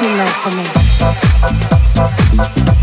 Too love for me.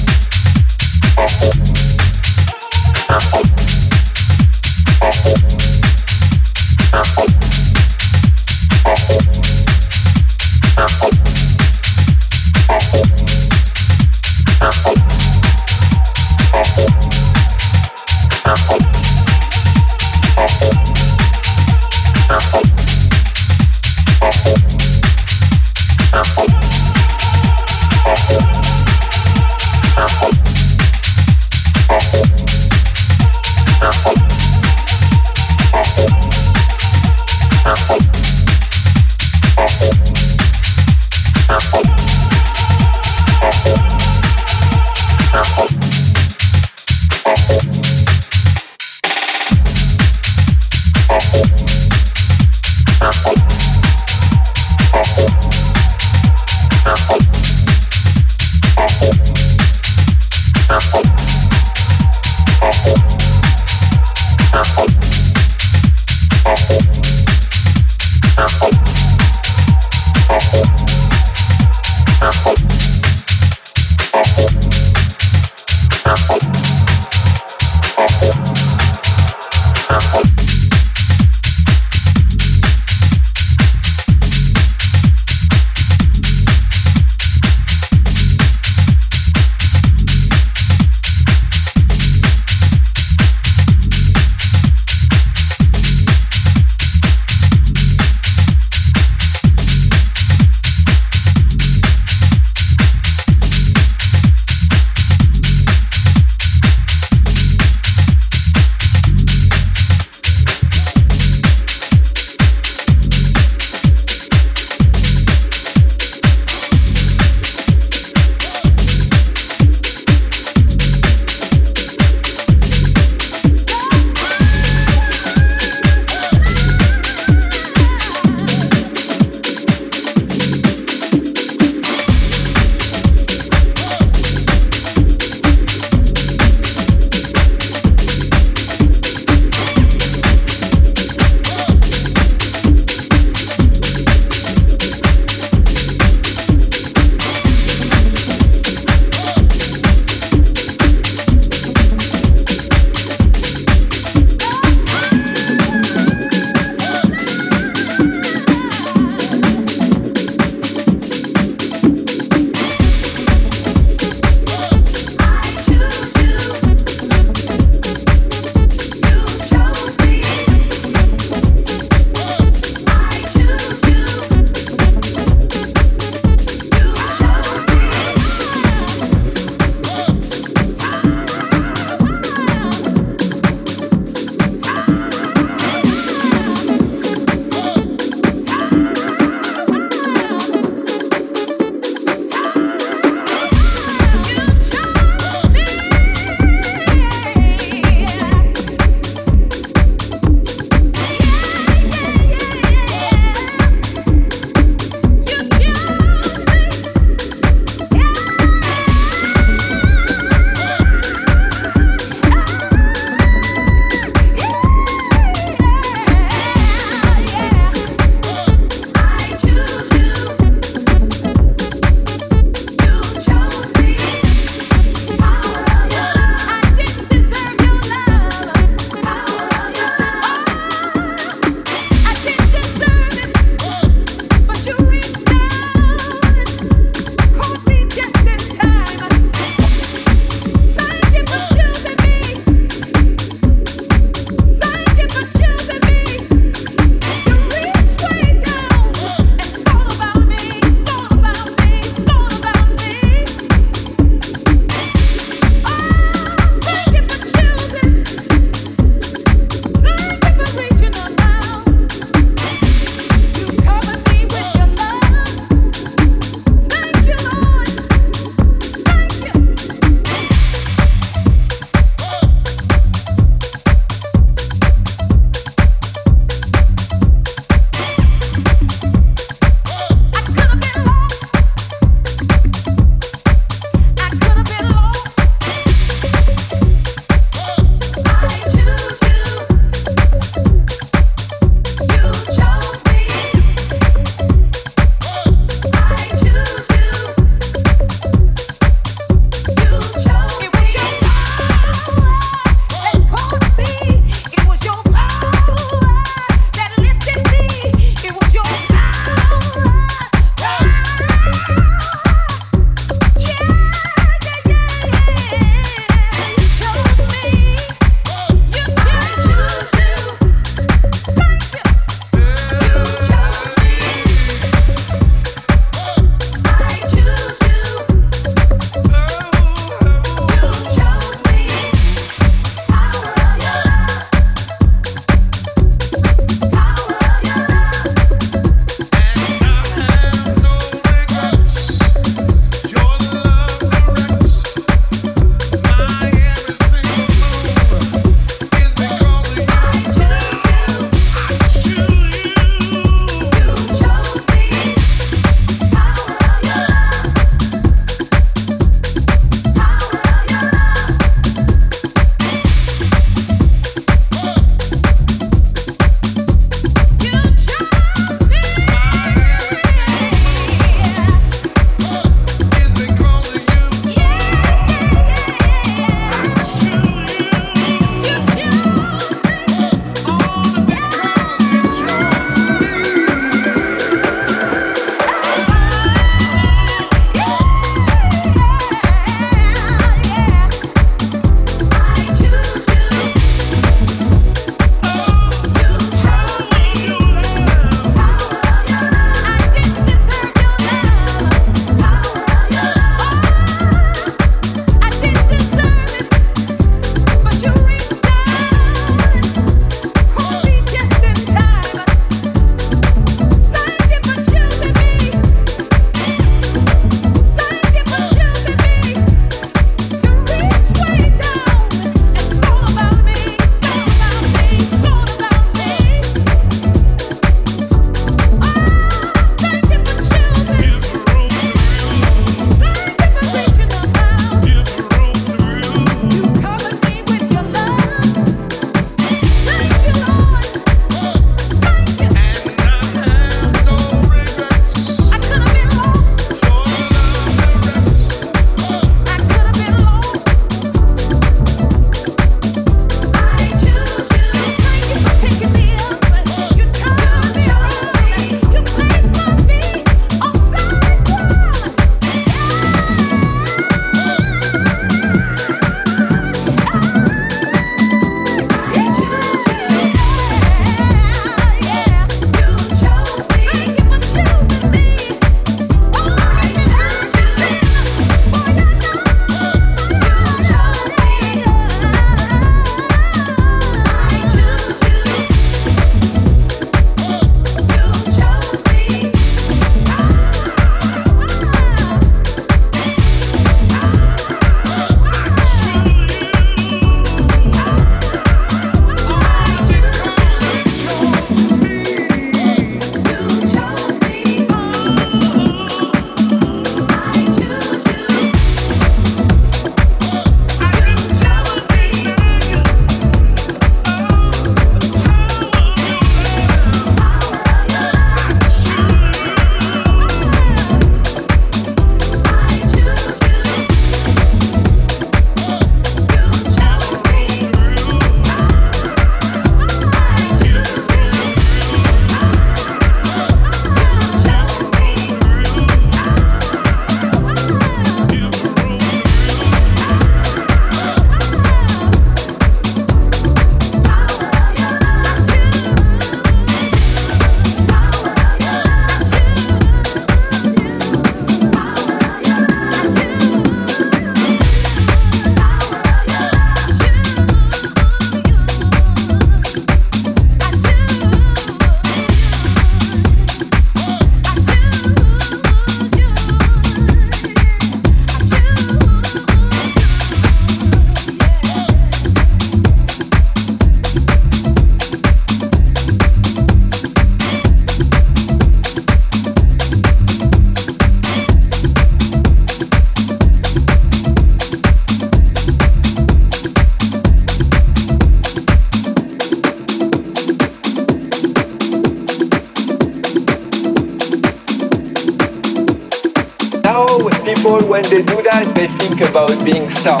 About being star.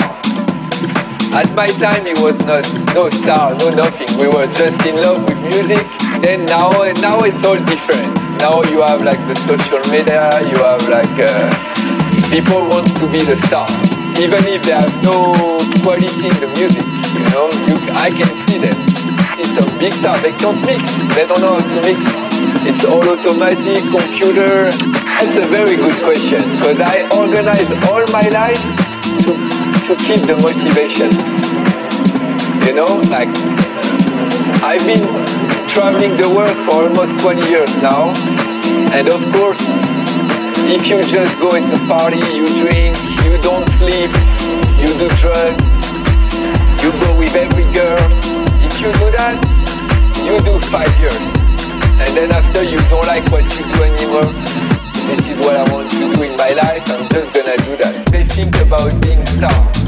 At my time, it was not no star, no nothing. We were just in love with music. Then now, now it's all different. Now you have like the social media. You have like uh, people want to be the star, even if they have no quality in the music. You know, you, I can see them. It's a big star. They can't mix. They don't know how to mix. It's all automatic, computer. That's a very good question because I organize all my life to keep the motivation. You know, like I've been traveling the world for almost 20 years now, and of course, if you just go into party, you drink, you don't sleep, you do drugs, you go with every girl. If you do that, you do five years, and then after you don't like what you do anymore this is what I want to do in my life, I'm just gonna do that. They think about being star.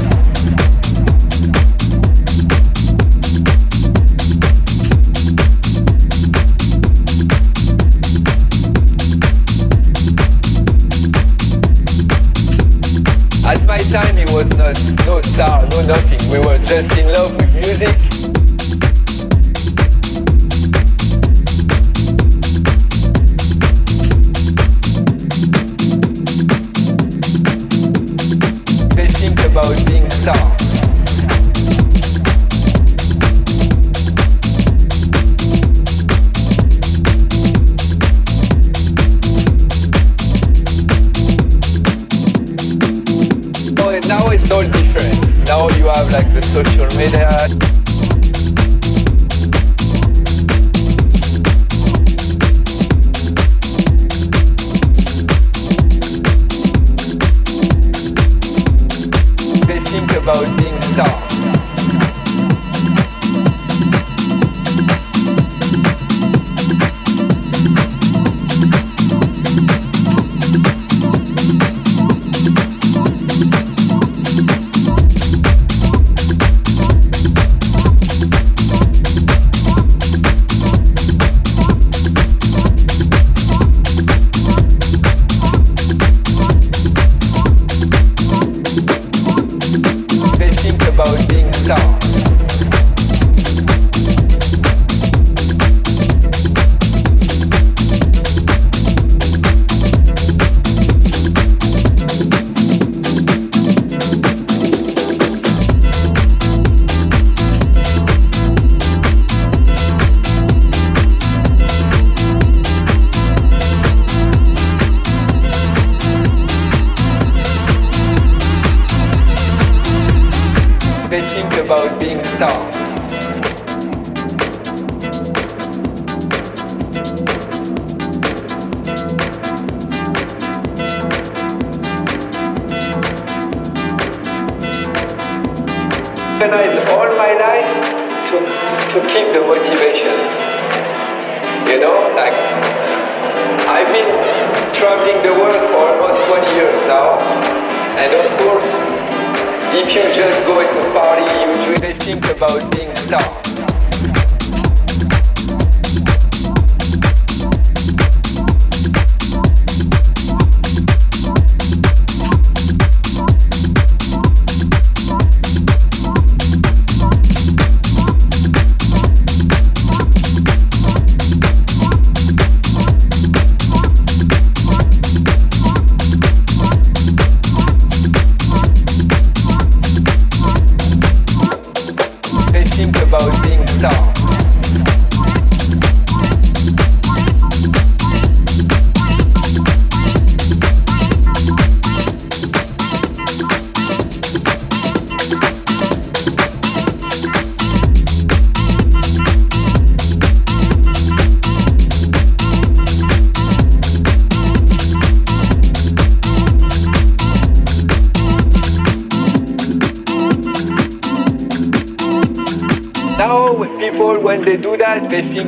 No star, no nothing. We were just in love with music. Social media. To, to keep the motivation. You know, like I've been traveling the world for almost 20 years now, and of course, if you just go into party, you really think about being star.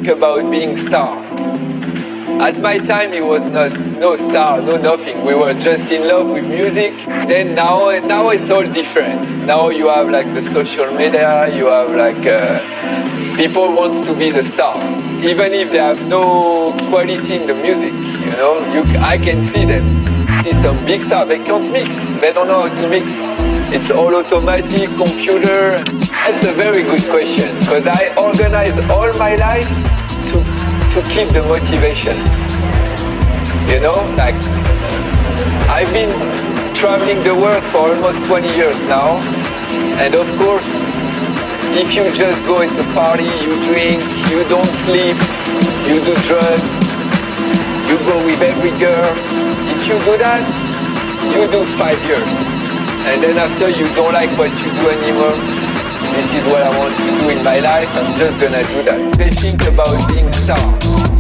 Think about being star. At my time it was not no star, no nothing. We were just in love with music. Then now now it's all different. Now you have like the social media, you have like uh, people want to be the star. Even if they have no quality in the music, you know, you I can see them. see some big star. they can't mix. They don't know how to mix. It's all automatic, computer. That's a very good question because I organized all my life to, keep the motivation. You know, like I've been traveling the world for almost 20 years now. And of course, if you just go into party, you drink, you don't sleep, you do drugs, you go with every girl. If you do that, you do five years. And then after you don't like what you do anymore, this is what I want to do in my life, I'm just gonna do that. They think about being star.